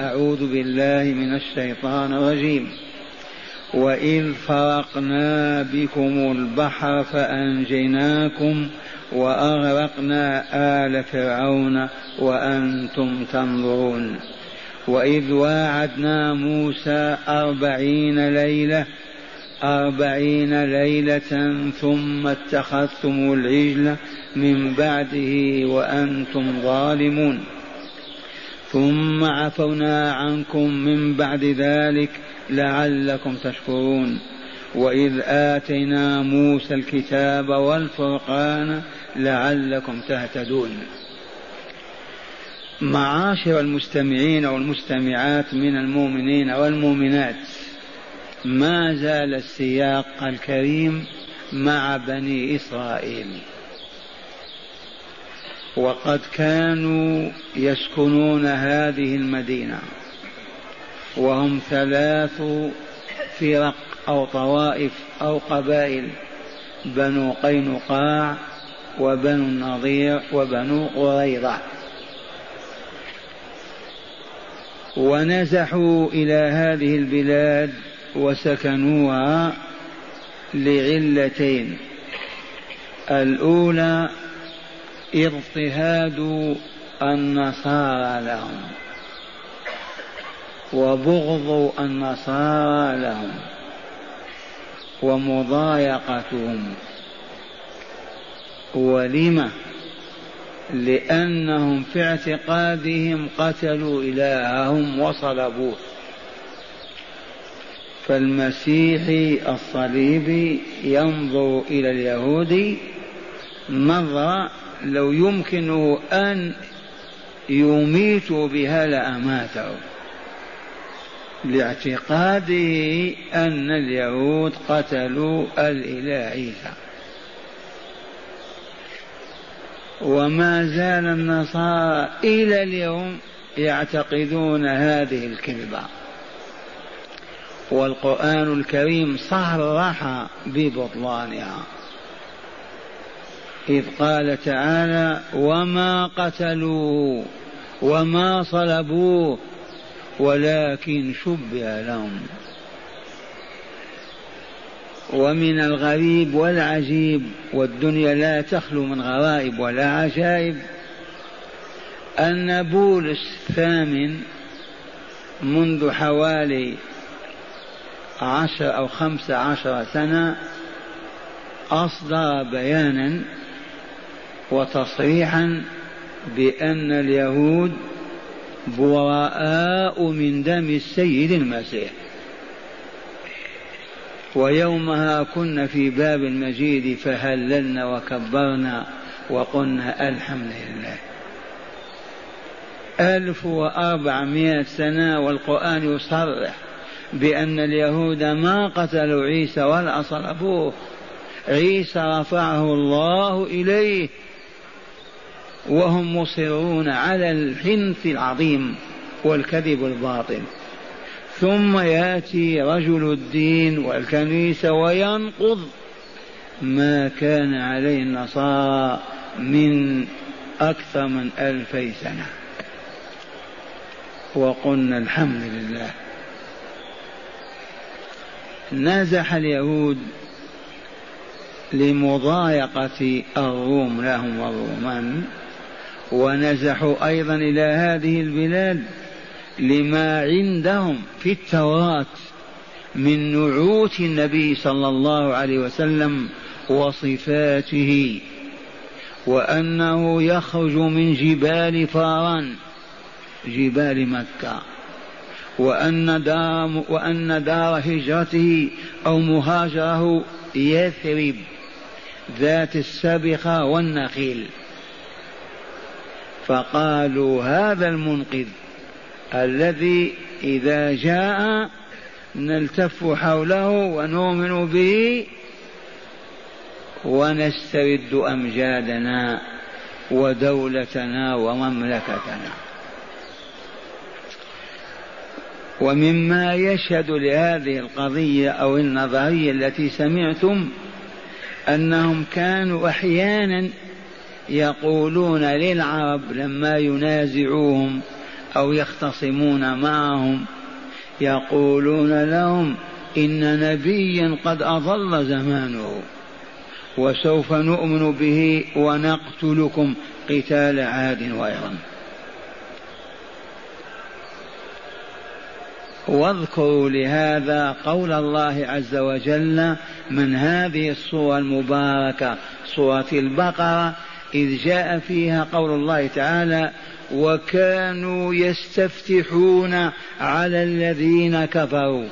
أعوذ بالله من الشيطان الرجيم. وإذ فرقنا بكم البحر فأنجيناكم وأغرقنا آل فرعون وأنتم تنظرون. وإذ واعدنا موسى أربعين ليلة أربعين ليلة ثم اتخذتم العجل من بعده وأنتم ظالمون. ثم عفونا عنكم من بعد ذلك لعلكم تشكرون. وإذ آتينا موسى الكتاب والفرقان لعلكم تهتدون. معاشر المستمعين والمستمعات من المؤمنين والمؤمنات ما زال السياق الكريم مع بني إسرائيل. وقد كانوا يسكنون هذه المدينة وهم ثلاث فرق أو طوائف أو قبائل بنو قينقاع وبنو النضير وبنو قريظة. ونزحوا إلى هذه البلاد وسكنوها لعلتين الأولى اضطهاد النصارى. لهم وبغض النصارى لهم ومضايقتهم. ولم؟ لأنهم في اعتقادهم قتلوا إلههم وصلبوه. فالمسيحي الصليبي ينظر إلى اليهود نظرة لو يمكنه أن يميتوا بها لأماته. لاعتقاده أن اليهود قتلوا الإله عيسى وما زال النصارى إلى اليوم يعتقدون هذه الكذبة. والقرآن الكريم صرح ببطلانها. إذ قال تعالى وما قتلوه وما صلبوه ولكن شبه لهم ومن الغريب والعجيب والدنيا لا تخلو من غرائب ولا عجائب أن بولس الثامن منذ حوالي عشر أو خمس عشر سنة أصدر بيانا وتصريحا بأن اليهود براء من دم السيد المسيح. ويومها كنا في باب المجيد فهللنا وكبرنا وقلنا الحمد لله. ألف وأربعمائة سنة والقرآن يصرح بأن اليهود ما قتلوا عيسى ولا صلبوه عيسى رفعه الله إليه. وهم مصرون على الحنث العظيم والكذب الباطل. ثم يأتي رجل الدين والكنيسه وينقض ما كان عليه النصارى من أكثر من ألفي سنة. وقلنا الحمد لله. نزح اليهود لمضايقة الروم لهم والرومان ونزحوا أيضا إلى هذه البلاد لما عندهم في التوراة من نعوت النبي صلى الله عليه وسلم وصفاته وأنه يخرج من جبال فاران جبال مكة وأن دار وأن دار هجرته أو مهاجره يثرب ذات السبخة والنخيل. فقالوا هذا المنقذ الذي إذا جاء نلتف حوله ونؤمن به ونسترد أمجادنا ودولتنا ومملكتنا. ومما يشهد لهذه القضية أو النظرية التي سمعتم أنهم كانوا أحيانا يقولون للعرب لما ينازعوهم أو يختصمون معهم يقولون لهم إن نبيا قد أضل زمانه وسوف نؤمن به ونقتلكم قتال عاد وإرم واذكروا لهذا قول الله عز وجل من هذه الصورة المباركة صورة البقرة إذ جاء فيها قول الله تعالى وكانوا يستفتحون على الذين كفروا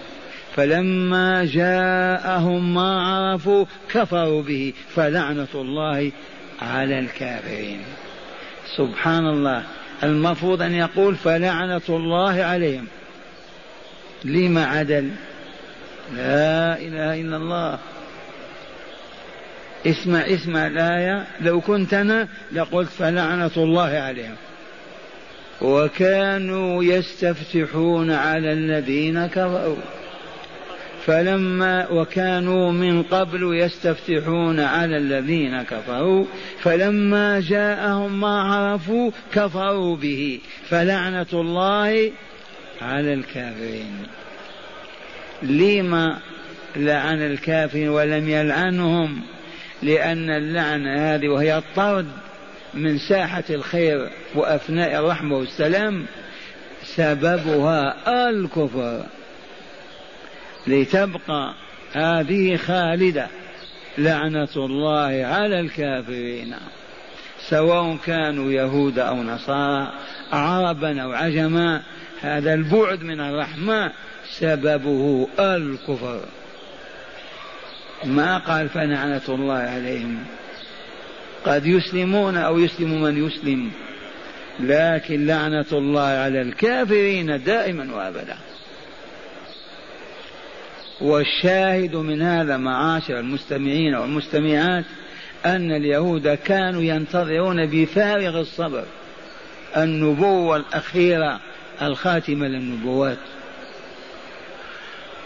فلما جاءهم ما عرفوا كفروا به فلعنة الله على الكافرين. سبحان الله المفروض أن يقول فلعنة الله عليهم. لما عدل؟ لا إله إلا الله. اسمع اسمع الآية. لو كنت أنا لقلت فلعنة الله عليهم. وكانوا يستفتحون على الذين كفروا. فلما وكانوا من قبل يستفتحون على الذين كفروا. فلما جاءهم ما عرفوا كفروا به. فلعنة الله على الكافرين. لما لعن الكافرين ولم يلعنهم؟ لأن اللعنة هذه وهي الطرد من ساحة الخير وأفناء الرحمة والسلام سببها الكفر. لتبقى هذه خالدة لعنة الله على الكافرين. سواء كانوا يهود أو نصارى عربا أو عجما هذا البعد من الرحمة سببه الكفر. ما قال فلعنة الله عليهم. قد يسلمون أو يسلم من يسلم لكن لعنة الله على الكافرين دائما وأبدا. والشاهد من هذا معاشر المستمعين والمستمعات أن اليهود كانوا ينتظرون بفارغ الصبر النبوة الأخيرة الخاتمة للنبوات.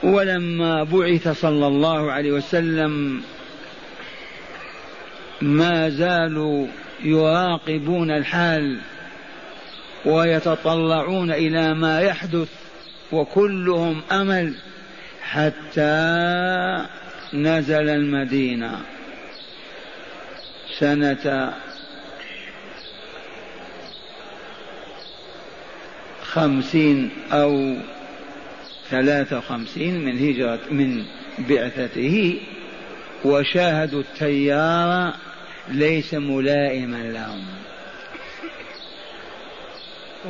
ولما بعث صلى الله عليه وسلم ما زالوا يراقبون الحال ويتطلعون إلى ما يحدث وكلهم أمل حتى نزل المدينة. سنة خمسين أو ثلاثة وخمسين من هجرة من بعثته وشاهدوا التيار ليس ملائما لهم.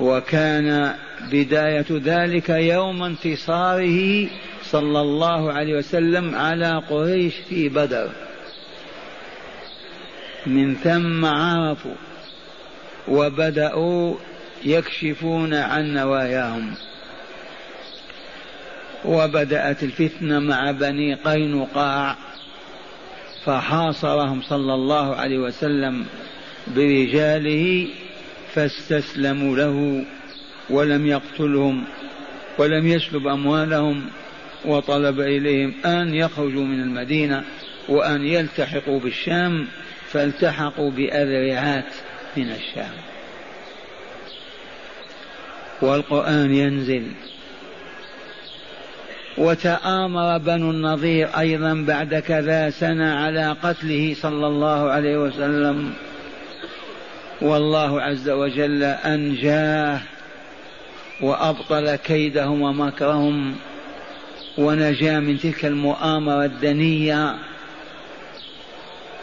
وكان بداية ذلك يوم انتصاره صلى الله عليه وسلم على قريش في بدر. من ثم عرفوا وبدأوا يكشفون عن نواياهم. وبدأت الفتنة مع بني قينقاع فحاصرهم صلى الله عليه وسلم برجاله فاستسلموا له ولم يقتلهم ولم يسلب أموالهم وطلب إليهم أن يخرجوا من المدينة وأن يلتحقوا بالشام فالتحقوا بأذرعات من الشام. والقرآن ينزل وتآمر بنو النضير أيضا بعد كذا سنة على قتله صلى الله عليه وسلم. والله عز وجل أنجاه وأبطل كيدهم ومكرهم ونجا من تلك المؤامرة الدنية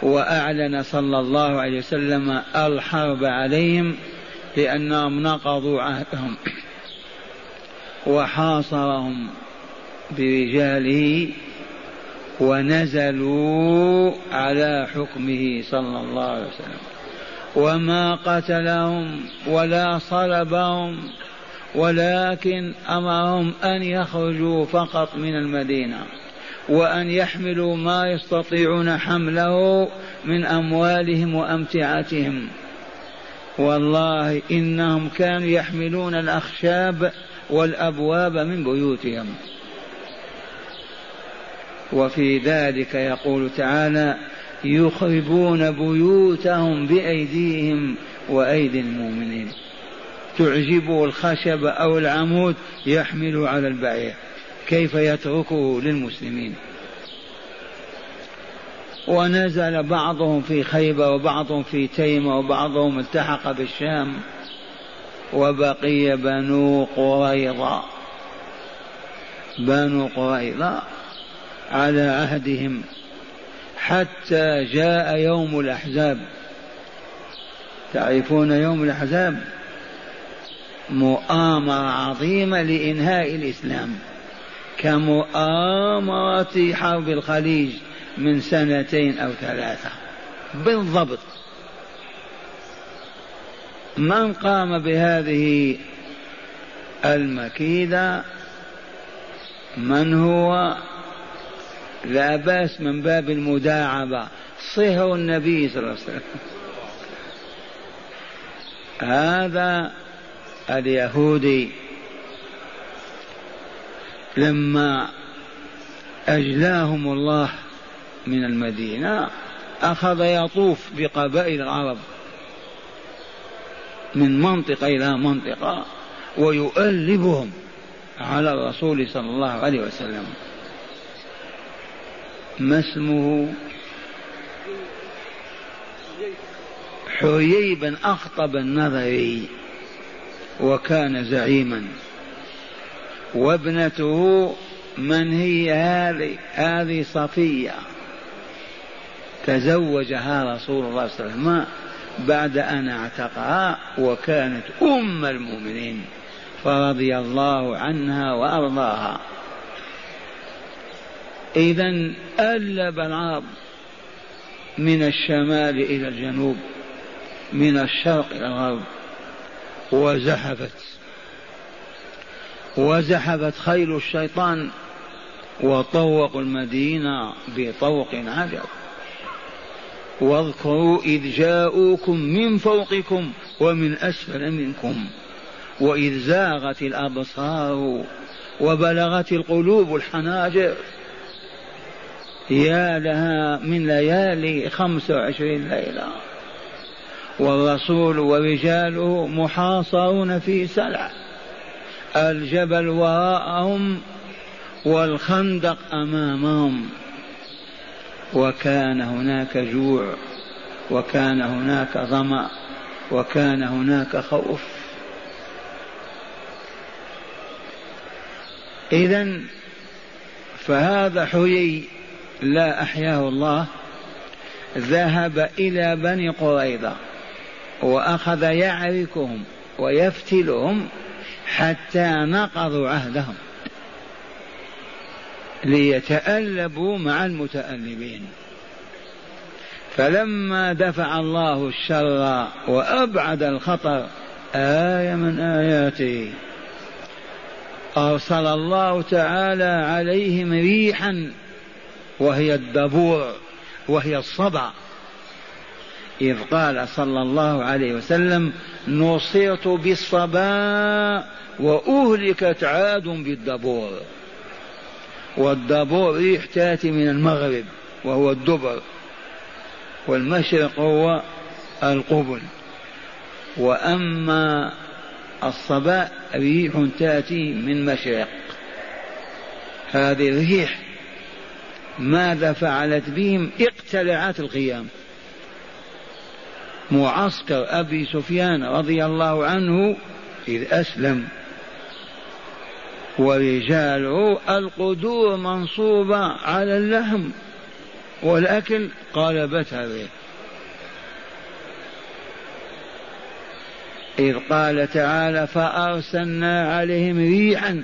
وأعلن صلى الله عليه وسلم الحرب عليهم لأنهم نقضوا عهدهم وحاصرهم. برجاله ونزلوا على حكمه صلى الله عليه وسلم. وما قتلهم ولا صلبهم ولكن أمرهم أن يخرجوا فقط من المدينة وأن يحملوا ما يستطيعون حمله من أموالهم وأمتعتهم. والله إنهم كانوا يحملون الأخشاب والأبواب من بيوتهم. وفي ذلك يقول تعالى يخربون بيوتهم بأيديهم وأيدي المؤمنين. تعجبه الخشب أو العمود يحمله على البعير. كيف يتركه للمسلمين؟ ونزل بعضهم في خيبر وبعضهم في تيمة وبعضهم التحق بالشام. وبقي بنو قريظة. بنو قريظة. على عهدهم حتى جاء يوم الأحزاب. تعرفون يوم الأحزاب؟ مؤامرة عظيمة لإنهاء الإسلام كمؤامرة حرب الخليج من سنتين أو ثلاثة. بالضبط. من قام بهذه المكيدة؟ من هو؟ لا بأس من باب المداعبة. صهر النبي صلى الله عليه وسلم. هذا اليهودي لما أجلاهم الله من المدينة أخذ يطوف بقبائل العرب من منطقة إلى منطقة ويؤلبهم على الرسول صلى الله عليه وسلم. ما اسمه؟ حيي بن أخطب النظري وكان زعيما. وابنته من هي هذه؟ هذه صفية. تزوجها رسول الله صلى الله عليه وسلم بعد أن اعتقها وكانت أم المؤمنين فرضي الله عنها وأرضاها. إذا ألب العرب من الشمال إلى الجنوب من الشرق إلى الغرب. وزحفت. وزحفت خيل الشيطان وطوقوا المدينة بطوق عجب. واذكروا إذ جاءوكم من فوقكم ومن أسفل منكم وإذ زاغت الأبصار وبلغت القلوب الحناجر. يا لها من ليالي خمس وعشرين ليلة. والرسول ورجاله محاصرون في سلع الجبل وراءهم والخندق أمامهم. وكان هناك جوع وكان هناك ظمأ وكان هناك خوف. اذا فهذا حيي. لا أحياه الله ذهب إلى بني قريظة وأخذ يعركهم ويفتلهم حتى نقضوا عهدهم ليتألبوا مع المتألبين. فلما دفع الله الشر وأبعد الخطر آية من آياته أرسل الله تعالى عليهم ريحا وهي الدبور وهي الصبع إذ قال صلى الله عليه وسلم نصرت بالصبا وأهلكت عاد بالدبور والدبور ريح تأتي من المغرب وهو الدبر. والمشرق هو القبل. وأما الصباء ريح تأتي من مشرق. هذه الريح ماذا فعلت بهم اقتلعت القيام. معسكر أبي سفيان رضي الله عنه إذ أسلم. ورجاله القدور منصوبة على اللحم والأكل قلبت هذه إذ قال تعالى فأرسلنا عليهم ريحا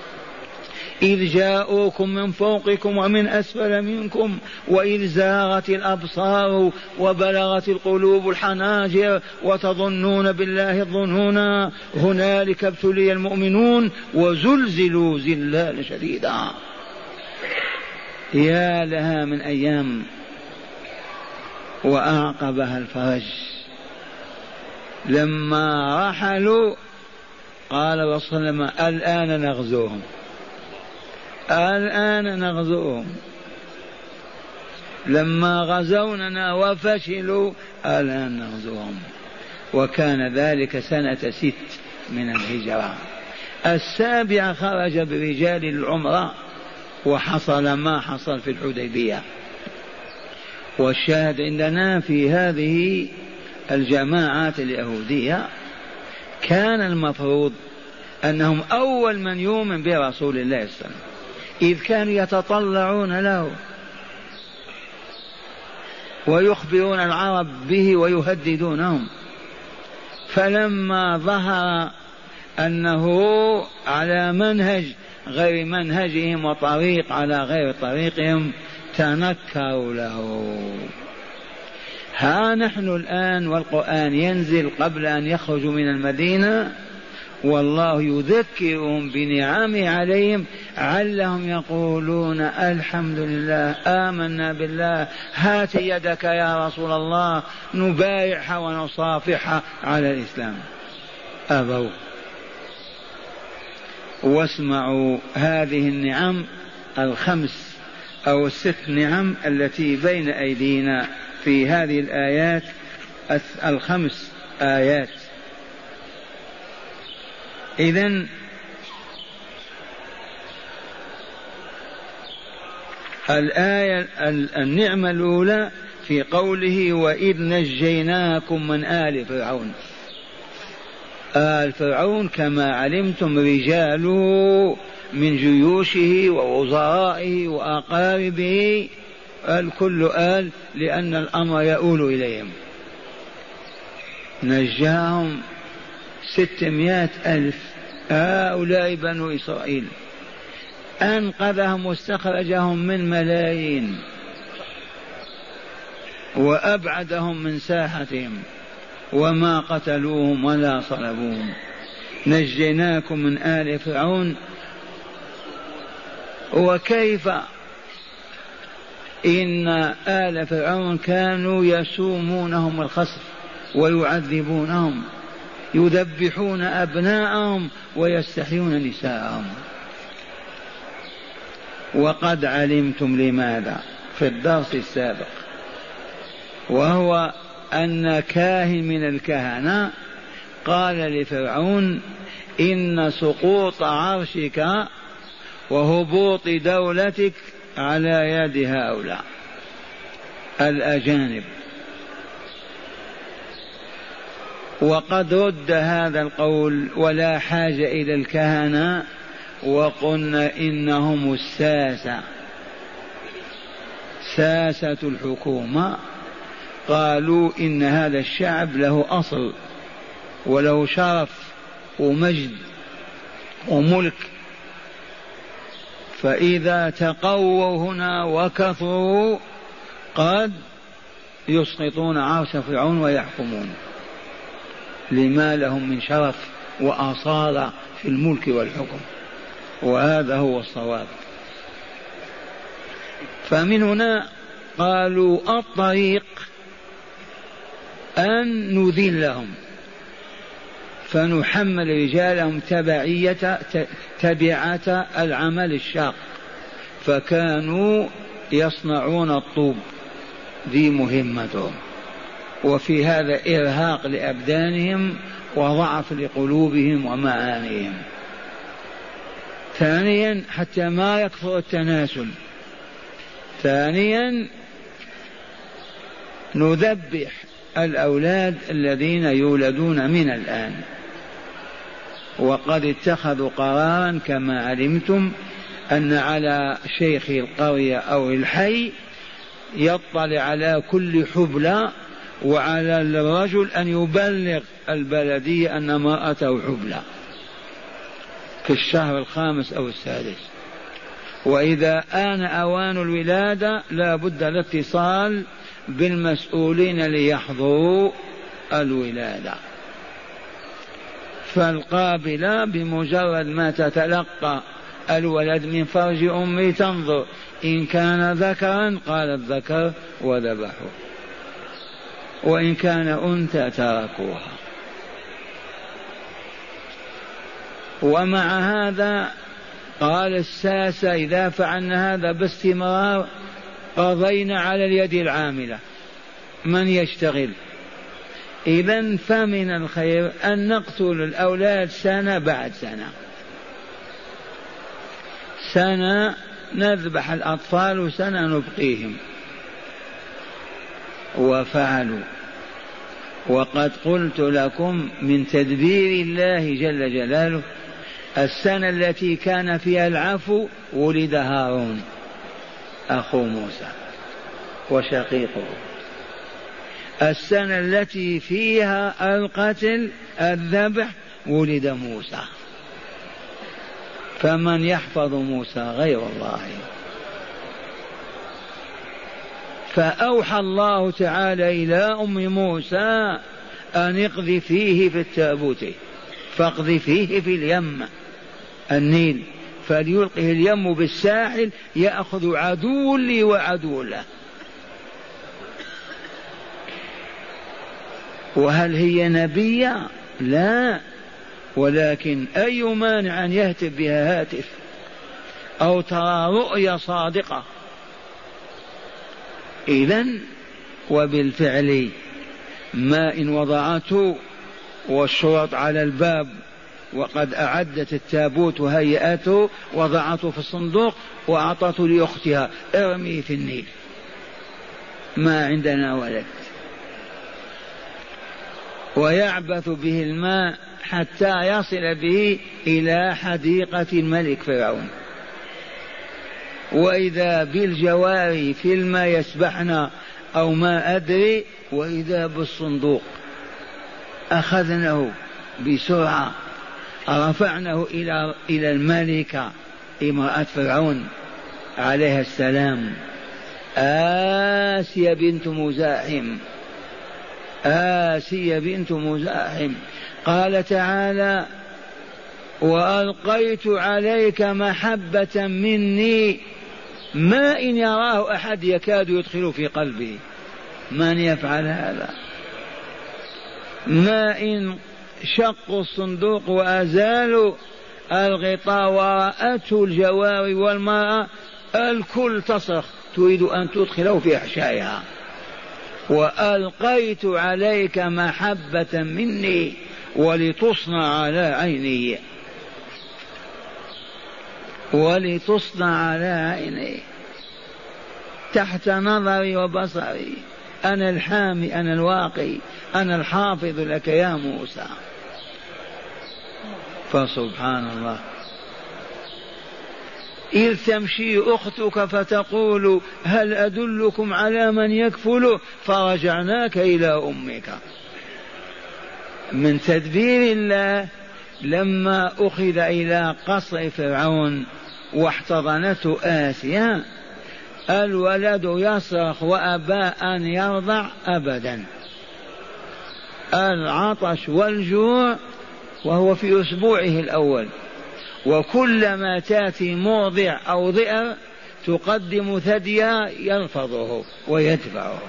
إذ جاءوكم من فوقكم ومن أسفل منكم وإذ زاغت الأبصار وبلغت القلوب الحناجر وتظنون بالله الظنون هنالك ابتلي المؤمنون وزلزلوا زلالا شديدا. يا لها من أيام وأعقبها الفرج. لما رحلوا قال صلى الله عليه وسلم الآن نغزوهم. الآن نغزوهم. لما غزوننا وفشلوا الآن نغزوهم. وكان ذلك سنة ست من الهجرة. السابعة خرج برجال العمرة وحصل ما حصل في الحديبية. والشاهد عندنا في هذه الجماعات اليهودية كان المفروض أنهم أول من يؤمن برسول الله صلى الله عليه وسلم. إذ كانوا يتطلعون له ويخبرون العرب به ويهددونهم. فلما ظهر أنه على منهج غير منهجهم وطريق على غير طريقهم تنكروا له. ها نحن الآن والقرآن ينزل قبل أن يخرجوا من المدينة؟ والله يذكرهم بنعمه عليهم علهم يقولون الحمد لله آمنا بالله هات يدك يا رسول الله نبايعها ونصافحها على الإسلام. أبوا واسمعوا هذه النعم الخمس أو الست نعم التي بين أيدينا في هذه الآيات الخمس آيات. إذا الآية النعمة الأولى في قوله وإذ نجيناكم من آل فرعون. آل فرعون كما علمتم رجاله من جيوشه ووزرائه وأقاربه. الكل آل لأن الأمر يؤول إليهم. نجاهم ستمائة ألف. هؤلاء بنو إسرائيل. أنقذهم واستخرجهم من ملايين. وأبعدهم من ساحتهم. وما قتلوهم ولا صلبوهم. نجيناكم من آل فرعون. وكيف إن آل فرعون كانوا يسومونهم الخسف ويعذبونهم؟ يذبحون أبناءهم ويستحيون نساءهم. وقد علمتم لماذا في الدرس السابق؟ وهو أن كاهن من الكهنة قال لفرعون إن سقوط عرشك وهبوط دولتك على يد هؤلاء. الأجانب. وقد رد هذا القول ولا حاجة إلى الكهنة وقلنا إنهم الساسة ساسة الحكومة. قالوا إن هذا الشعب له أصل وله شرف ومجد وملك. فإذا تقووا هنا وكثروا قد يسقطون عرش فرعون ويحكمون. لما لهم من شرف وأصالة في الملك والحكم. وهذا هو الصواب. فمن هنا قالوا الطريق أن نذلهم. فنحمل رجالهم تبعية تبعة العمل الشاق. فكانوا يصنعون الطوب. ذي مهمتهم. وفي هذا إرهاق لأبدانهم وضعف لقلوبهم ومعانيهم. ثانيا حتى ما يكثر التناسل. ثانيا نذبح الأولاد الذين يولدون من الآن. وقد اتخذوا قرارا كما علمتم أن على شيخ القرية أو الحي يطلع على كل حبلى وعلى الرجل أن يبلغ البلدية أن امرأته حبلى في الشهر الخامس أو السادس. وإذا آن أوان الولادة لا بد الاتصال بالمسؤولين ليحضروا الولادة. فالقابلة بمجرد ما تتلقى الولد من فرج أمه تنظر إن كان ذكرا قالت ذكر وذبحوا وإن كان أنثى تركوها. ومع هذا قال الساسة إذا فعلنا هذا باستمرار قضينا على اليد العاملة. من يشتغل؟ إذا فمن الخير أن نقتل الأولاد سنة بعد سنة. سنة نذبح الأطفال وسنة نبقيهم. وفعلوا. وقد قلت لكم من تدبير الله جل جلاله السنة التي كان فيها العفو ولد هارون أخو موسى وشقيقه. السنة التي فيها القتل الذبح ولد موسى. فمن يحفظ موسى غير الله. فأوحى الله تعالى إلى أم موسى أن اقذفيه في التابوت فاقذفيه في اليم النيل فليلقه اليم بالساحل يأخذ عدو لي وعدو له. وهل هي نبية؟ لا ولكن أي مانع أن يهتف بها هاتف؟ أو ترى رؤيا صادقة؟ إذا وبالفعل ما إن وضعته والشرط على الباب وقد أعدت التابوت وهيئته وضعته في الصندوق وأعطته لأختها. ارمي في النيل. ما عندنا ولد. ويعبث به الماء حتى يصل به إلى حديقة الملك فرعون. وإذا بالجواري في الماء يسبحن أو ما أدري وإذا بالصندوق. أخذناه بسرعة. رفعناه إلى إلى الملكة امرأة فرعون عليها السلام. آسيا بنت مزاحم. آسيا بنت مزاحم. قال تعالى وألقيت عليك محبة مني ما إن يراه أحد يكاد يدخل في قلبه من يفعل هذا؟ ما إن شقوا الصندوق وأزالوا الغطاء ورأته الجواري والمرأة الكل تصرخ تريد أن تدخله في أحشائها. وألقيت عليك محبة مني ولتصنع على عيني. ولتصنع على عيني تحت نظري وبصري. أنا الحامي أنا الواقي أنا الحافظ لك يا موسى. فسبحان الله. إذ تمشي أختك فتقول هل أدلكم على من يكفله فرجعناك إلى أمك. من تدبير الله لما أخذ إلى قصر فرعون واحتضنته آسيا الولد يصرخ وأبى أن يرضع أبدا. العطش والجوع وهو في أسبوعه الأول. وكلما تأتي موضع أو ضئر تقدم ثديا يلفظه ويدفعه.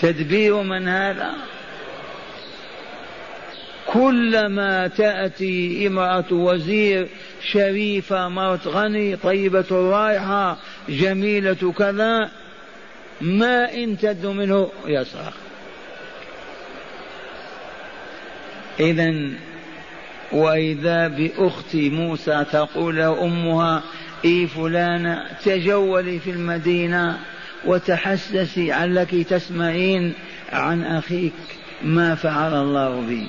تدبير من هذا؟ كلما تأتي امرأة وزير شريفة مرت غني طيبة الرائحة جميلة كذا ما إن تد منه يصرخ إذا وإذا بأخت موسى تقول أمها إي فلانة تجولي في المدينة وتحسسي علك تسمعين عن أخيك ما فعل الله بي.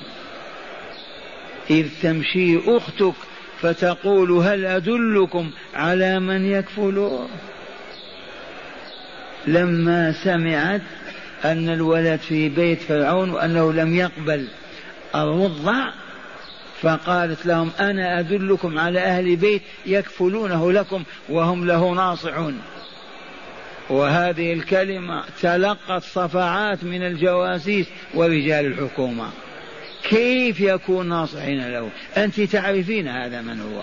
إذ تمشي أختك فتقول هل أدلكم على من يكفله؟ لما سمعت أن الولد في بيت فرعون وأنه لم يقبل الرضع فقالت لهم أنا أدلكم على أهل بيت يكفلونه لكم وهم له ناصحون. وهذه الكلمة تلقت صفعات من الجواسيس ورجال الحكومة. كيف يكون ناصحين له؟ أنت تعرفين هذا من هو؟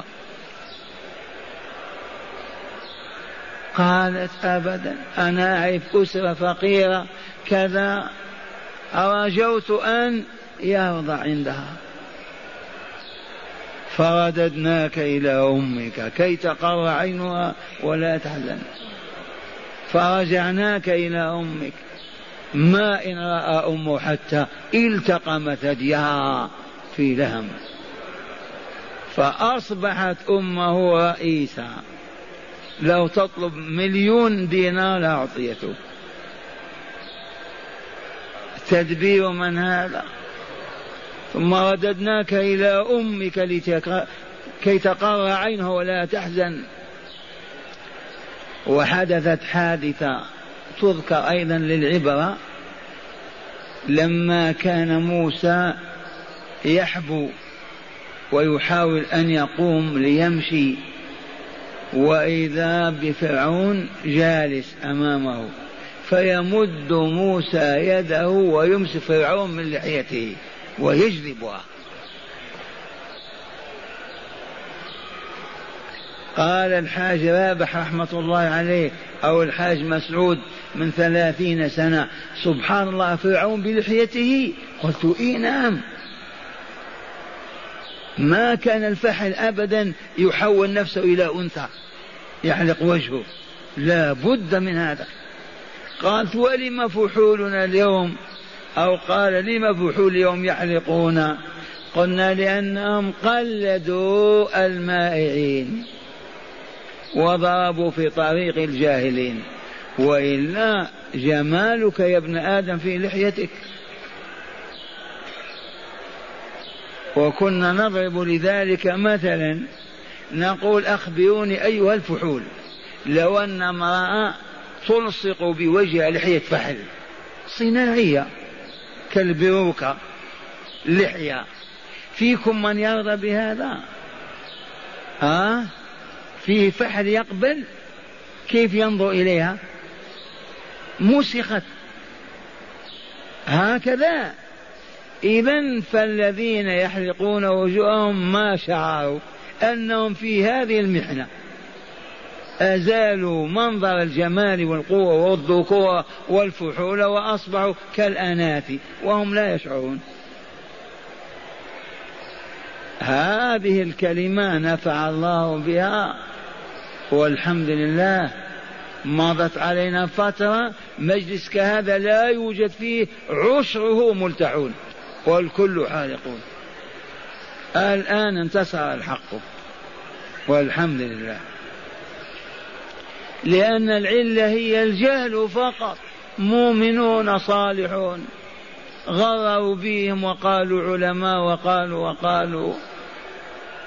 قالت أبدا أنا أعرف أسرة فقيرة كذا رجوت أن يرضى عندها. فرددناك إلى أمك كي تقر عينها ولا تحزن. فرجعناك إلى أمك. ما إن رأى أمه حتى التقم ثديها في لهم. فأصبحت أمه رئيسة. لو تطلب مليون دينار لأعطيته تدبير من هذا؟ ثم رددناك إلى أمك. كي تقر عينه ولا تحزن. وحدثت حادثة. تذكر أيضا للعبرة لما كان موسى يحبو ويحاول أن يقوم ليمشي وإذا بفرعون جالس أمامه فيمد موسى يده ويمسك فرعون من لحيته ويجذبها. قال الحاج رابح رحمة الله عليه أو الحاج مسعود من ثلاثين سنة سبحان الله فرعون بلحيته قلت إي نعم. ما كان الفحل أبدا يحول نفسه إلى أنثى يحلق وجهه. لا بد من هذا. قالت ولم فحولنا اليوم؟ أو قال لم فحول اليوم يحلقون قلنا لأنهم قلدوا المائعين. وضربوا في طريق الجاهلين. وإلا جمالك يا ابن آدم في لحيتك. وكنا نضرب لذلك مثلا نقول أخبروني أيها الفحول لو أن امرأة تلصق بوجهها لحية فحل صناعية كالبروكة لحية فيكم من يرضى بهذا؟ ها؟ فيه فحل يقبل كيف ينظر إليها؟ مسخت هكذا. إذا فالذين يحرقون وجوههم ما شعروا أنهم في هذه المحنة. أزالوا منظر الجمال والقوة والذكورة والفحول وأصبحوا كالأناث وهم لا يشعرون. هذه الكلمة نفع الله بها. والحمد لله مضت علينا فترة مجلس كهذا لا يوجد فيه عشره ملتحون والكل حالقون الآن انتصر الحق. والحمد لله. لأن العلة هي الجهل فقط. مؤمنون صالحون. غروا بهم وقالوا علماء وقالوا وقالوا.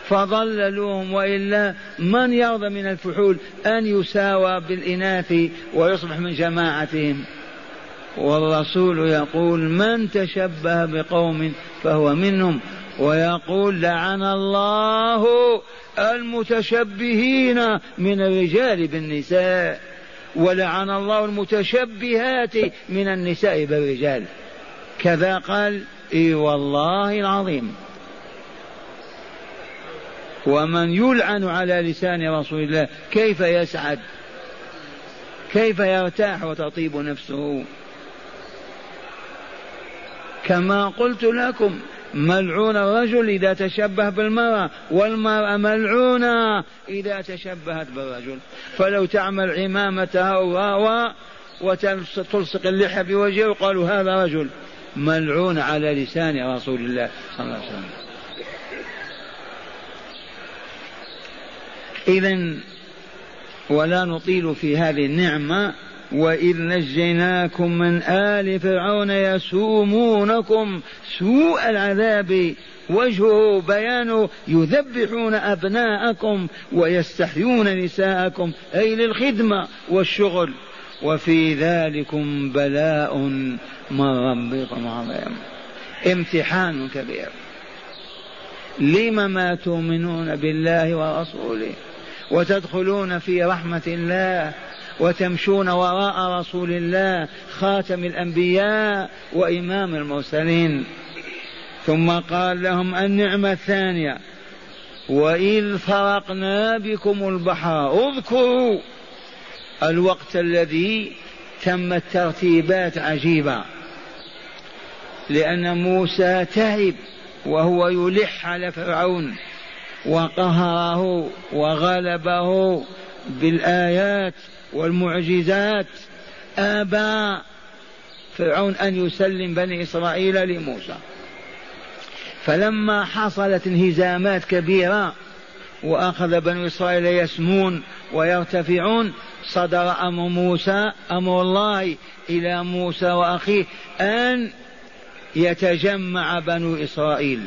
فضللوهم وإلا من يرضى من الفحول أن يساوى بالإناث ويصبح من جماعتهم؟ والرسول يقول من تشبه بقوم فهو منهم ويقول لعن الله المتشبهين من الرجال بالنساء ولعن الله المتشبهات من النساء بالرجال. كذا قال إي والله العظيم. ومن يلعن على لسان رسول الله كيف يسعد؟ كيف يرتاح وتطيب نفسه؟ كما قلت لكم ملعون الرجل إذا تشبه بالمرأة والمرأة ملعونة إذا تشبهت بالرجل. فلو تعمل عمامتها و وتلصق اللحى بوجهه وقالوا هذا رجل ملعون على لسان رسول الله صلى الله عليه وسلم. إذا ولا نطيل في هذه النعمة وإذ نجيناكم من آل فرعون يسومونكم سوء العذاب وجهه بيان يذبحون أبناءكم ويستحيون نساءكم أي للخدمة والشغل. وفي ذلكم بلاء من ربكم عظيم. امتحان كبير. لم ما تؤمنون بالله ورسوله؟ وتدخلون في رحمة الله وتمشون وراء رسول الله خاتم الأنبياء وإمام المرسلين. ثم قال لهم النعمة الثانية وإذ فرقنا بكم البحر اذكروا الوقت الذي تمت ترتيبات عجيبة لأن موسى تعب وهو يلح على فرعون. وقهره وغلبه بالآيات والمعجزات. أبى فرعون أن يسلم بني إسرائيل لموسى. فلما حصلت انهزامات كبيرة وأخذ بنو إسرائيل يسمون ويرتفعون صدر أمر موسى أمر الله إلى موسى وأخيه أن يتجمع بنو إسرائيل.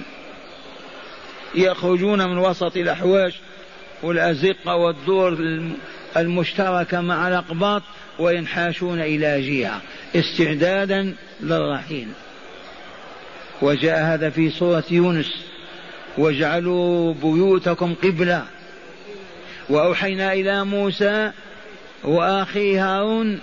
يخرجون من وسط الأحواش والأزقة والدور المشتركة مع الأقباط وينحاشون إلى جهة استعدادا للرحيل. وجاء هذا في سورة يونس واجعلوا بيوتكم قبلة. وأوحينا إلى موسى وأخي هارون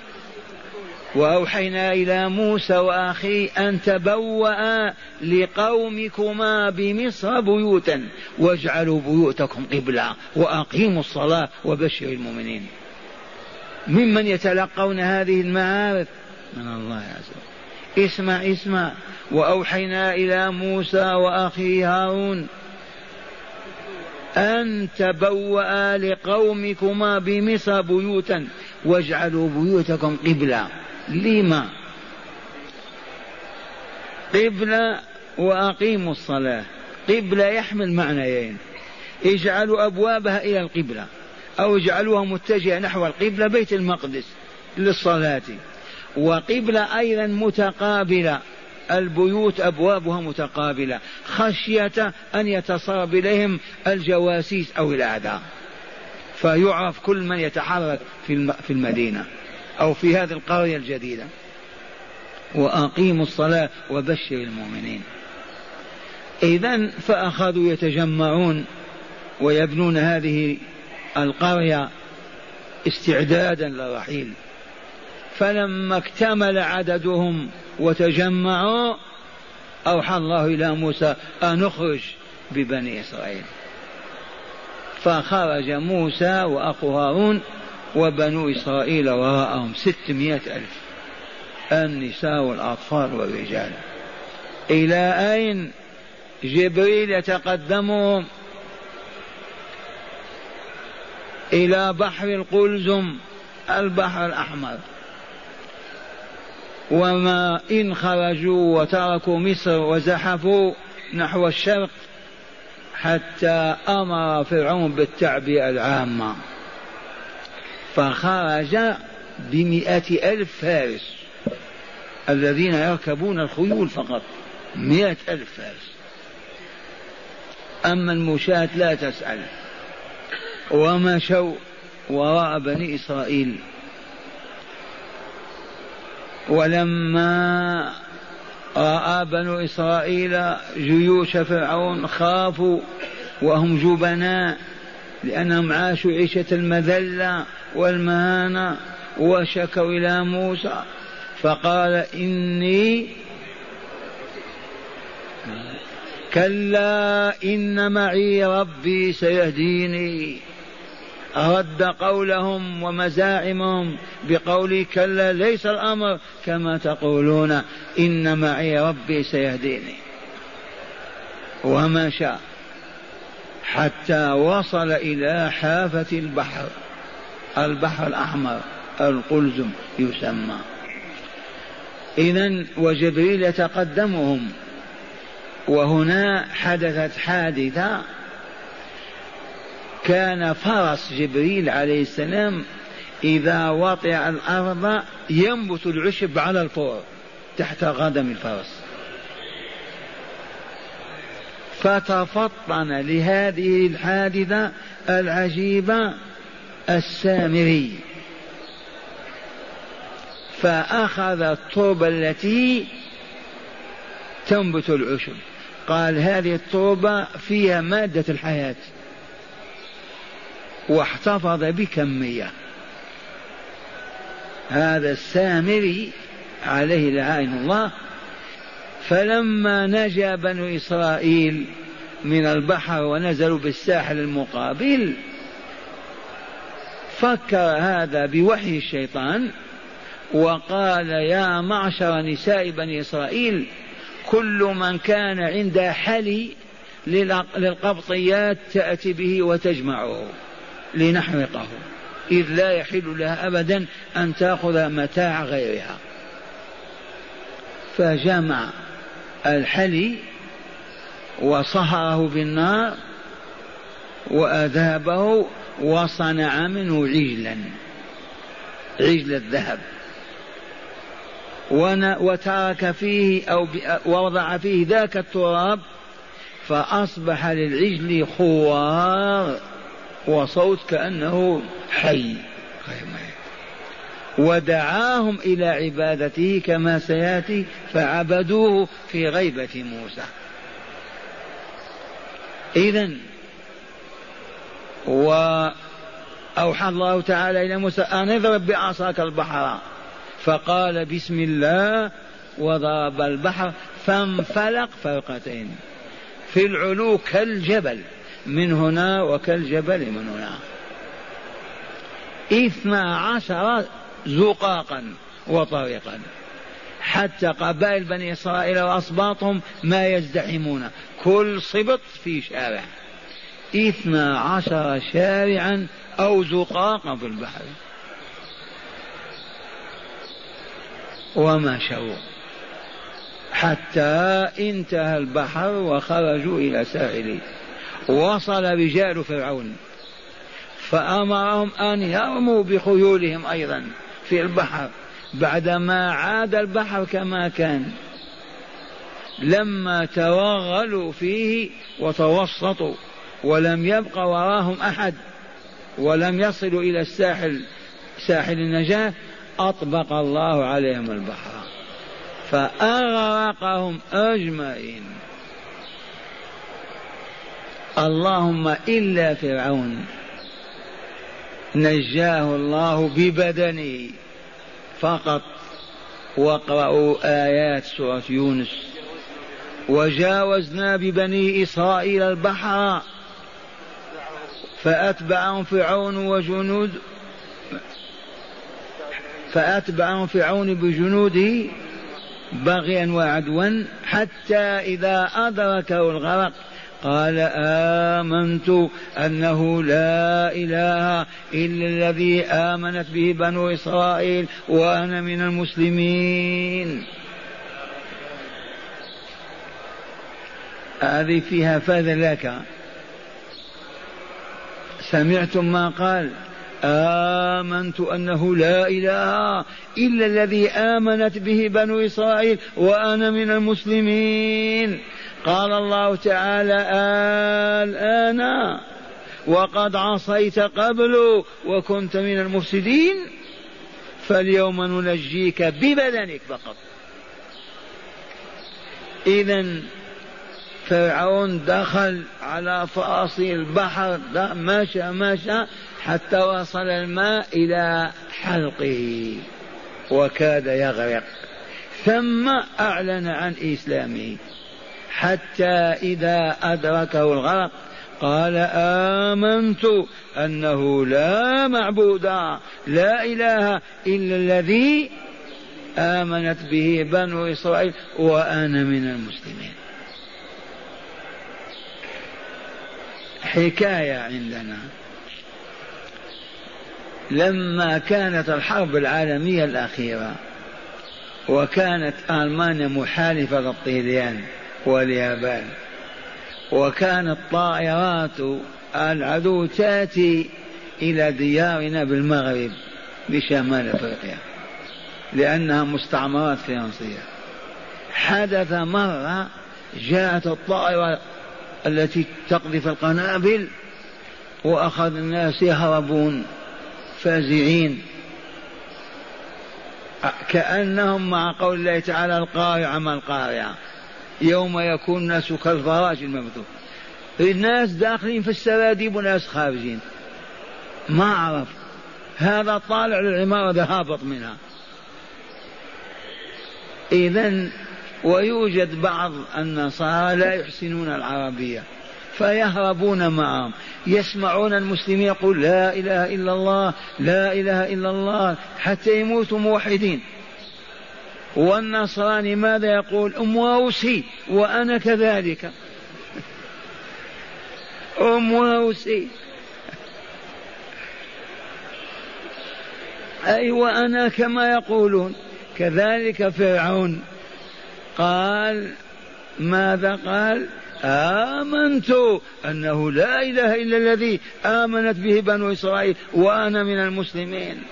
وأوحينا إلى موسى وأخيه أن تبوأ لقومكما بمصر بيوتا واجعلوا بيوتكم قبلة وأقيموا الصلاة وبشر المؤمنين. ممن يتلقون هذه المعارف من الله عز وجل اسمع اسمع. وأوحينا إلى موسى وأخيه هارون أن تبوأ لقومكما بمصر بيوتا واجعلوا بيوتكم قبلة لما؟ قبلة وأقيموا الصلاة. قبلة يحمل معنيين. اجعلوا أبوابها إلى القبلة. أو اجعلوها متجهة نحو القبلة بيت المقدس للصلاة. وقبلة أيضا متقابلة. البيوت أبوابها متقابلة. خشية أن يتصرف إليهم الجواسيس أو الأعداء. فيعرف كل من يتحرك في المدينة. أو في هذه القرية الجديدة. وأقيموا الصلاة وبشر المؤمنين. إذا فأخذوا يتجمعون ويبنون هذه القرية استعدادا للرحيل. فلما اكتمل عددهم وتجمعوا أوحى الله إلى موسى أن نخرج ببني إسرائيل. فخرج موسى وأخو هارون وبنو إسرائيل وراءهم ستمائة ألف النساء والأطفال والرجال. إلى أين جبريل يتقدمهم؟ إلى بحر القلزم البحر الأحمر. وما إن خرجوا وتركوا مصر وزحفوا نحو الشرق حتى أمر فرعون بالتعبئة العامة. فخرج بمئة ألف فارس. الذين يركبون الخيول فقط. مئة ألف فارس. أما المشاة لا تسأل. ومشوا وراء بني إسرائيل. ولما رأى بنو إسرائيل جيوش فرعون خافوا وهم جبناء لأنهم عاشوا عيشة المذلة والمهانة وشكوا إلى موسى فقال إني كلا إن معي ربي سيهديني. رد قولهم ومزاعمهم بقول كلا ليس الأمر كما تقولون إن معي ربي سيهديني. ومشى حتى وصل إلى حافة البحر. البحر الأحمر القلزم يسمى. إذا وجبريل يتقدمهم. وهنا حدثت حادثة. كان فرس جبريل عليه السلام إذا وطئ الأرض ينبت العشب على الفور تحت قدم الفرس. فتفطن لهذه الحادثة العجيبة السامري. فأخذ التربة التي تنبت العشب. قال هذه التربة فيها مادة الحياة. واحتفظ بكمية. هذا السامري عليه لعائن الله. فلما نجا بنو إسرائيل من البحر ونزلوا بالساحل المقابل فكر هذا بوحي الشيطان وقال يا معشر نساء بني إسرائيل كل من كان عنده حلي للقبطيات تأتي به وتجمعه لنحرقه. إذ لا يحل لها أبدا أن تأخذ متاع غيرها. فجمع الحلي وصهره بالنار وأذهبه وصنع منه عجلا عجل الذهب. وترك فيه أو وضع فيه ذاك التراب فأصبح للعجل خوار وصوت كأنه حي. ودعاهم إلى عبادته كما سيأتي فعبدوه في غيبة موسى. إذا وأوحى الله تعالى إلى موسى أن اضرب بعصاك البحر. فقال بسم الله وضرب البحر فانفلق فرقتين. في العلو كالجبل من هنا وكالجبل من هنا. اثنا عشر زقاقا وطريقا. حتى قبائل بني إسرائيل وأصباطهم ما يزدحمون. كل صبط في شارع. اثنا عشر شارعا أو زقاقا في البحر. ومشوا حتى انتهى البحر وخرجوا إلى ساحله وصل رجال فرعون. فأمرهم أن يرموا بخيولهم أيضا في البحر بعدما عاد البحر كما كان. لما توغلوا فيه وتوسطوا. ولم يبق وراهم أحد ولم يصلوا إلى الساحل ساحل النجاة أطبق الله عليهم البحر. فأغرقهم أجمعين. اللهم إلا فرعون. نجاه الله ببدنه فقط. واقرأوا آيات سورة يونس. وجاوزنا ببني إسرائيل البحر. فأتبعهم فرعون وجنود فأتبعهم فرعون بجنوده بغيا وعدوا حتى إذا أدركه الغرق. قال آمنت أنه لا إله إلا الذي آمنت به بنو إسرائيل وأنا من المسلمين. هذه فيها فاذا لك. سمعتم ما قال؟ آمنت أنه لا إله إلا الذي آمنت به بنو إسرائيل وأنا من المسلمين. قال الله تعالى الآن وقد عصيت قبل وكنت من المفسدين فاليوم ننجيك ببدنك فقط. إذا فرعون دخل على فاصل البحر مشى مشى حتى وصل الماء إلى حلقه وكاد يغرق. ثم أعلن عن إسلامه. حتى إذا أدركه الغرق قال آمنت أنه لا معبود لا إله إلا الذي آمنت به بنو إسرائيل وأنا من المسلمين. حكاية عندنا. لما كانت الحرب العالمية الأخيرة وكانت ألمانيا محالفة للطليان واليابان وكانت طائرات العدو تأتي إلى ديارنا بالمغرب بشمال أفريقيا لأنها مستعمرات فرنسية. حدث مرة جاءت الطائرة التي تقذف القنابل وأخذ الناس يهربون فازعين. كأنهم مع قول الله تعالى القارعة ما القارعة. يوم يكون الناس كالفراش المبثوث. الناس داخلين في السراديب وناس خارجين. ما عرف. هذا طالع للعمارة ده هابط منها. إذا ويوجد بعض النصارى لا يحسنون العربية فيهربون معهم يسمعون المسلمين يقول لا إله إلا الله لا إله إلا الله حتى يموتوا موحدين. والنصراني ماذا يقول؟ أم أوسي وأنا كذلك. أم هوسي أيوة أنا كما يقولون. كذلك فرعون. قال ماذا قال؟ آمنت أنه لا إله إلا الذي آمنت به بنو إسرائيل وأنا من المسلمين.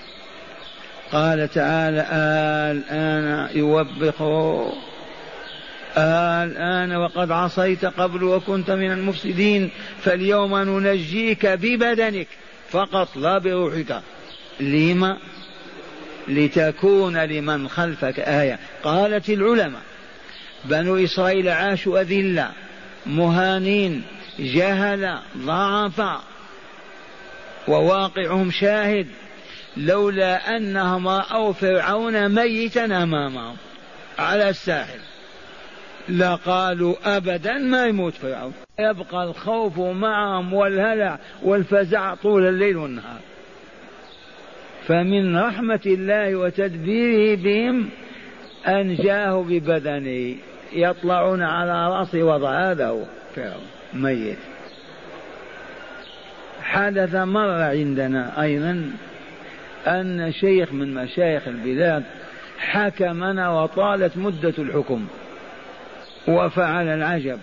قال تعالى الآن يوبخ الآن وقد عصيت قبل وكنت من المفسدين فاليوم ننجيك ببدنك فقط لا بروحك. لما؟ لتكون لمن خلفك آية. قالت العلماء بنو إسرائيل عاشوا أذلة مهانين جهل ضعفا وواقعهم شاهد لولا أنهم رأوا فرعون ميتا أمامهم. على الساحل. لقالوا أبدا ما يموت فرعون. يبقى الخوف معهم والهلع والفزع طول الليل والنهار. فمن رحمة الله وتدبيره بهم أنجاه ببدنه. يطلعون على رأسه وضع هذا هو. فرعون ميت. حدث مرة عندنا أيضا أن شيخ من مشايخ البلاد حكمنا وطالت مدة الحكم. وفعل العجب.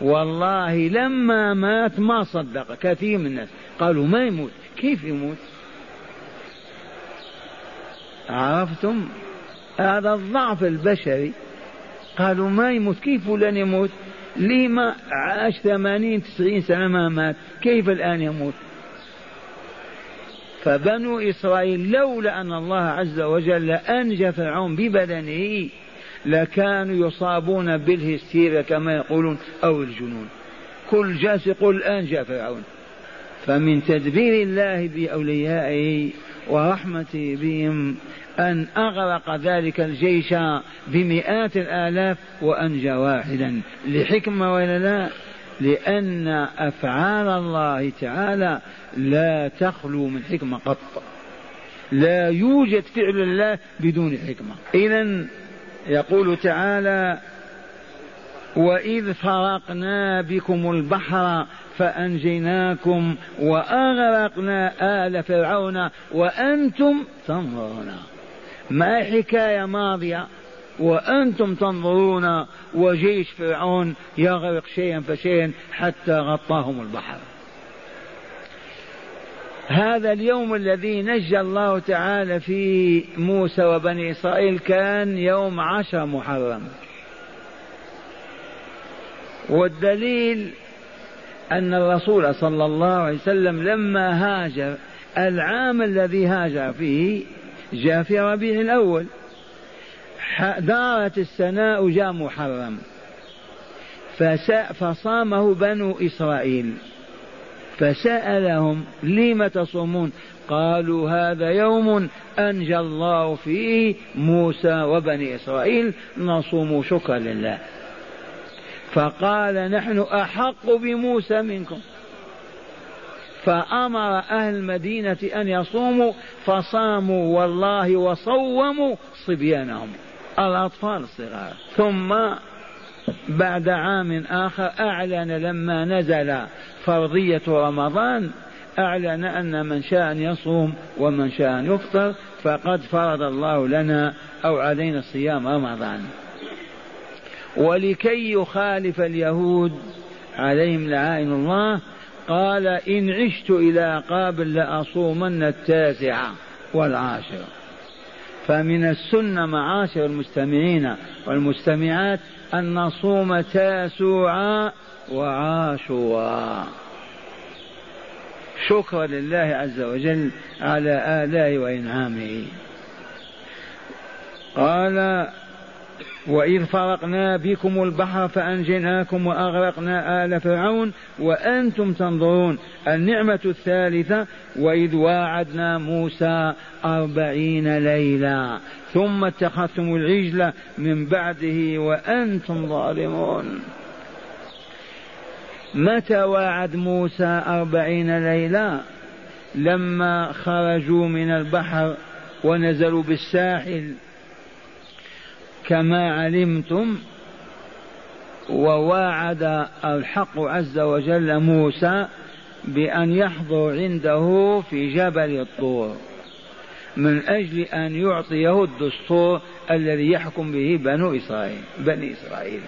والله لما مات ما صدق كثير من الناس. قالوا ما يموت؟ كيف يموت؟ عرفتم؟ هذا الضعف البشري قالوا ما يموت؟ كيف فلان يموت؟ لما عاش ثمانين تسعين سنة ما مات؟ كيف الآن يموت؟ فبنو إسرائيل لولا أن الله عز وجل أنجى فرعون ببدنه لكانوا يصابون بالهستيريا كما يقولون أو الجنون. كل جالس يقول الآن جاء فرعون. فمن تدبير الله بأوليائه ورحمته بهم أن أغرق ذلك الجيش بمئات الآلاف وأنجى واحدا. لحكمة ولا لا؟ لأن أفعال الله تعالى لا تخلو من حكمة قط. لا يوجد فعل الله بدون حكمة. إذا يقول تعالى وإذ فرقنا بكم البحر فأنجيناكم وأغرقنا آل فرعون وأنتم تنظرون. ما حكاية ماضية. وأنتم تنظرون وجيش فرعون يغرق شيئا فشيئا حتى غطاهم البحر. هذا اليوم الذي نجى الله تعالى فيه موسى وبني إسرائيل كان يوم عشر محرم. والدليل أن الرسول صلى الله عليه وسلم لما هاجر العام الذي هاجر فيه جاء في ربيع الأول. دارت السناء جاء محرم. فصامه بنو إسرائيل. فسألهم لم تصومون؟ قالوا هذا يوم أنجى الله فيه موسى وبني إسرائيل نصوم شكرا لله. فقال نحن أحق بموسى منكم. فأمر أهل المدينة أن يصوموا فصاموا والله وصوموا صبيانهم الأطفال الصغار. ثم بعد عام آخر أعلن لما نزل فرضية رمضان أعلن أن من شاء أن يصوم ومن شاء أن يفطر فقد فرض الله لنا أو علينا صيام رمضان. ولكي يخالف اليهود عليهم لعائن الله قال إن عشت إلى قابل لأصومن التاسعة والعاشرة فمن السنة معاشر المستمعين والمستمعات أن نصوم تاسوعا وعاشورا شكرا لله عز وجل على آلائه وإنعامه. قال وإذ فرقنا بكم البحر فأنجيناكم وأغرقنا آل فرعون وأنتم تنظرون النعمة الثالثة وإذ واعدنا موسى أربعين ليلة ثم اتخذتم العجل من بعده وأنتم ظالمون متى واعد موسى أربعين ليلة لما خرجوا من البحر ونزلوا بالساحل كما علمتم وواعد الحق عز وجل موسى بأن يحضر عنده في جبل الطور من أجل أن يعطيه الدستور الذي يحكم به بنو إسرائيل بني إسرائيل.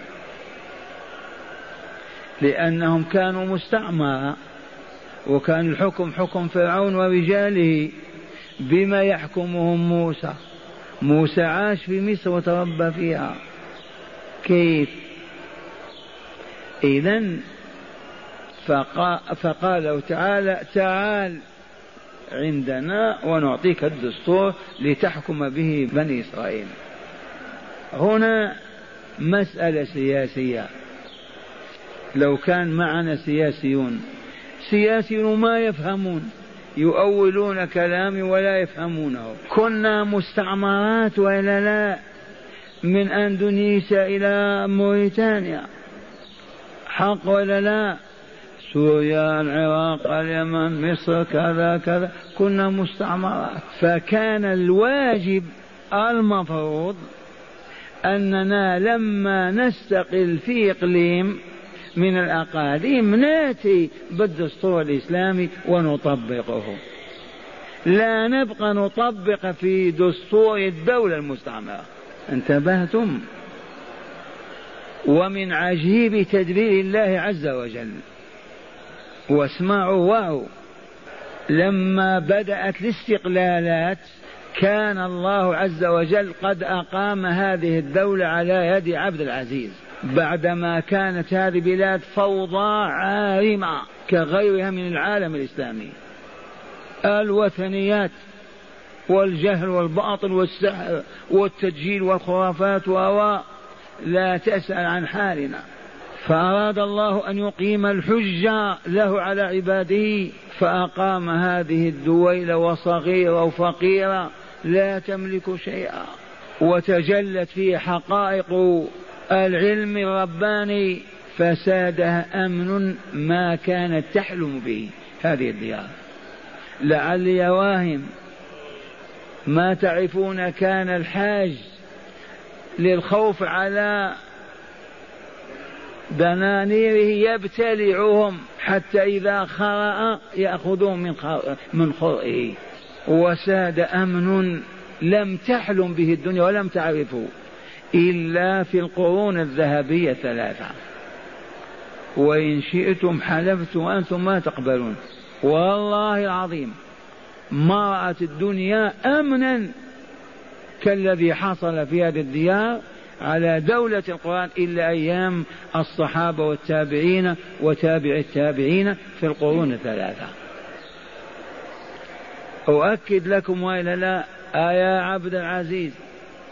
لأنهم كانوا مستعمرة وكان الحكم حكم فرعون ورجاله بما يحكمهم موسى. موسى عاش في مصر وتربى فيها. كيف؟ إذا فقال له تعالى تعال عندنا ونعطيك الدستور لتحكم به بني إسرائيل. هنا مسألة سياسية. لو كان معنا سياسيون سياسيون ما يفهمون. يؤولون كلامي ولا يفهمونه. كنا مستعمرات وإلا لا من أندونيسيا إلى موريتانيا. حق ولا لا؟ سوريا العراق اليمن مصر كذا كذا. كنا مستعمرات. فكان الواجب المفروض أننا لما نستقل في إقليم من الأقاليم نأتي بالدستور الإسلامي ونطبقه. لا نبقى نطبق في دستور الدولة المستعمرة. انتبهتم؟ ومن عجيب تدبير الله عز وجل. واسمعوا واو. لما بدأت الاستقلالات كان الله عز وجل قد أقام هذه الدولة على يد عبد العزيز. بعدما كانت هذه بلاد فوضى عارمة كغيرها من العالم الإسلامي. الوثنيات والجهل والباطل والسحر والتدجيل والخرافات و لا تسأل عن حالنا. فأراد الله أن يقيم الحجة له على عباده فأقام هذه الدويلة وصغيرة وفقيرة لا تملك شيئا وتجلت فيه حقائق العلم الرباني فسادها أمن ما كانت تحلم به هذه الديار. لعلي واهم ما تعرفون كان الحاج للخوف على دنانيره يبتلعهم حتى إذا خرأ يأخذون من من خرئه. وساد أمن لم تحلم به الدنيا ولم تعرفه. إلا في القرون الذهبية ثلاثة. وإن شئتم حلفت وأنتم ما تقبلون. والله العظيم ما رأت الدنيا أمنا كالذي حصل في هذه الديار على دولة القرآن إلا أيام الصحابة والتابعين وتابع التابعين في القرون الثلاثة. أؤكد لكم وإلا لا آيا عبد العزيز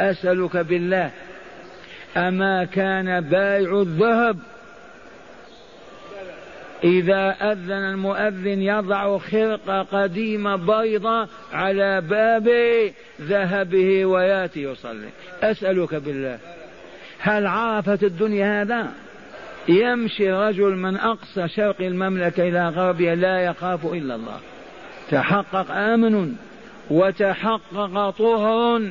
أسألك بالله أما كان بائع الذهب؟ إذا أذن المؤذن يضع خرقة قديمة بيضة على باب ذهبه ويأتي يصلي. أسألك بالله هل عرفت الدنيا هذا؟ يمشي رجل من أقصى شرق المملكة إلى غربها لا يخاف إلا الله. تحقق آمن وتحقق طهر.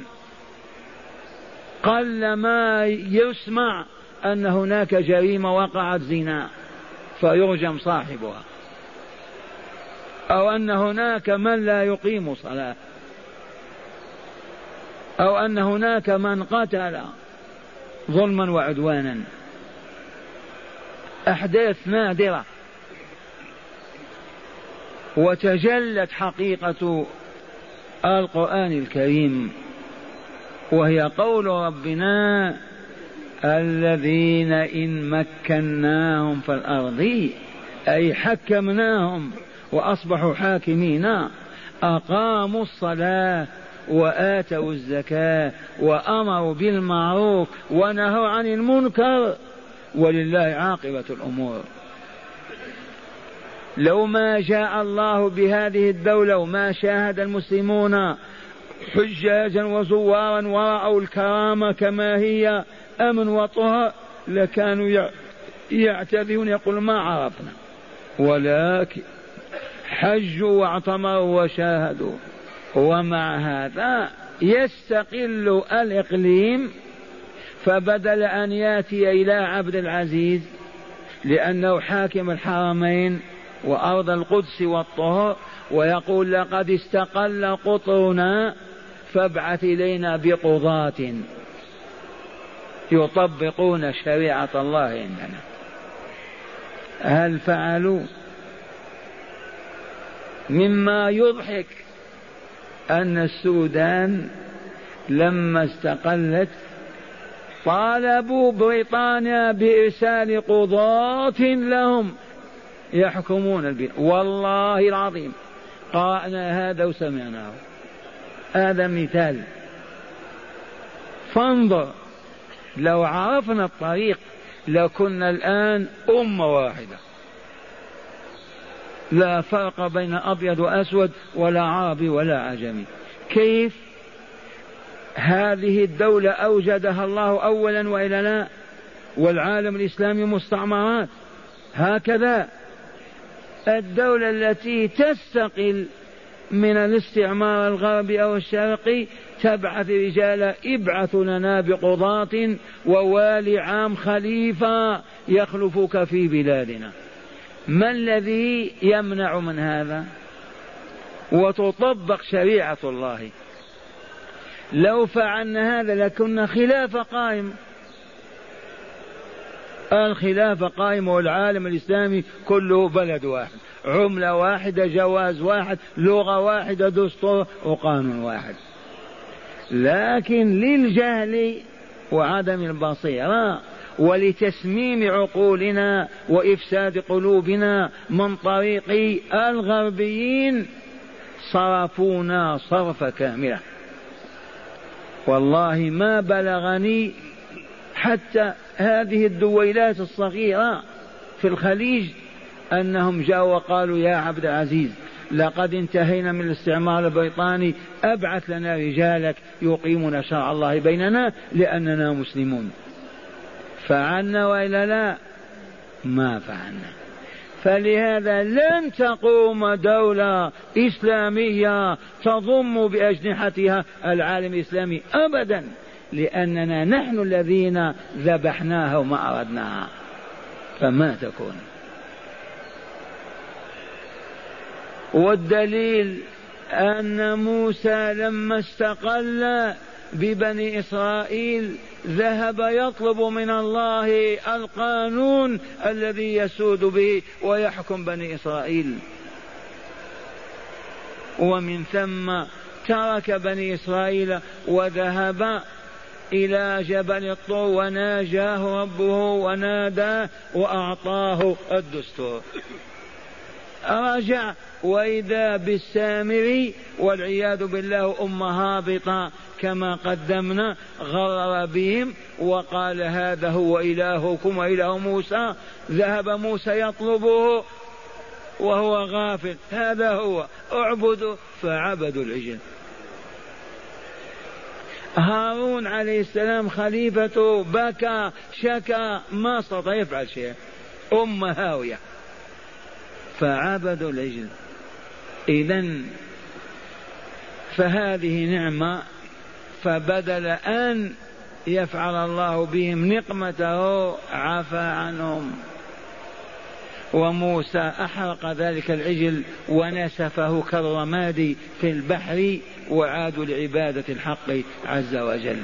قل ما يسمع أن هناك جريمة وقعت زنا فيرجم صاحبها. أو أن هناك من لا يقيم صلاة. أو أن هناك من قتل ظلما وعدوانا. أحداث نادرة. وتجلت حقيقة القرآن الكريم. وهي قول ربنا الذين إن مكناهم في الأرض أي حكمناهم وأصبحوا حاكمين أقاموا الصلاة وآتوا الزكاة وأمروا بالمعروف ونهوا عن المنكر ولله عاقبة الأمور. لو ما جاء الله بهذه الدولة وما شاهد المسلمون حجاجا وزوارا ورأوا الكرامة كما هي أمن وطهر لكانوا يعتذرون. يقول ما عرفنا ولكن حجوا واعتمروا وشاهدوا ومع هذا يستقل الإقليم فبدل أن يأتي إلى عبد العزيز لأنه حاكم الحرمين وأرض القدس والطهر ويقول لقد استقل قطرنا فابعث إلينا بقضاة يطبقون شريعة الله عندنا. هل فعلوا؟ مما يضحك أن السودان لما استقلت طالبوا بريطانيا بإرسال قضاة لهم يحكمون البلاد والله العظيم قرأنا هذا وسمعناه. هذا مثال. فانظر لو عرفنا الطريق لكنا الآن أمة واحدة. لا فرق بين أبيض وأسود ولا عربي ولا عجمي كيف؟ هذه الدولة أوجدها الله أولا وإلا لا والعالم الإسلامي مستعمرات. هكذا. الدولة التي تستقل من الاستعمار الغربي أو الشرقي تبعث رجالا ابعثوا لنا بقضاة ووالي عام خليفة يخلفك في بلادنا. ما الذي يمنع من هذا؟ وتطبق شريعة الله. لو فعلنا هذا لكنا خلافة قائم. الخلافة قائمة والعالم الإسلامي كله بلد واحد. عملة واحدة جواز واحد لغة واحدة دستور وقانون واحد. لكن للجهل وعدم البصيرة ولتسميم عقولنا وإفساد قلوبنا من طريق الغربيين صرفونا صرف كاملة. والله ما بلغني حتى هذه الدويلات الصغيرة في الخليج أنهم جاءوا وقالوا يا عبد العزيز لقد انتهينا من الاستعمار البريطاني أبعث لنا رجالك يقيمون شرع الله بيننا لأننا مسلمون. فعلنا وإلا لا؟ ما فعلنا. فلهذا لن تقوم دولة إسلامية تضم بأجنحتها العالم الإسلامي أبدا لأننا نحن الذين ذبحناها وما أردناها. فما تكون؟ والدليل أن موسى لما استقل ببني إسرائيل ذهب يطلب من الله القانون الذي يسود به ويحكم بني إسرائيل. ومن ثم ترك بني إسرائيل وذهب إلى جبل الطور وناجاه ربه وناداه وأعطاه الدستور. رجع وإذا بالسامري والعياذ بالله أم هابطة كما قدمنا غرر بهم وقال هذا هو إلهكم وإله موسى. ذهب موسى يطلبه وهو غافل. هذا هو. اعبدوا. فعبدوا العجل. هارون عليه السلام خليفته بكى شكى ما استطاع يفعل شيء أم هاوية. فعبدوا العجل. إذا فهذه نعمة فبدل أن يفعل الله بهم نقمته عفى عنهم. وموسى أحرق ذلك العجل ونسفه كالرماد في البحر وعادوا لعبادة الحق عز وجل.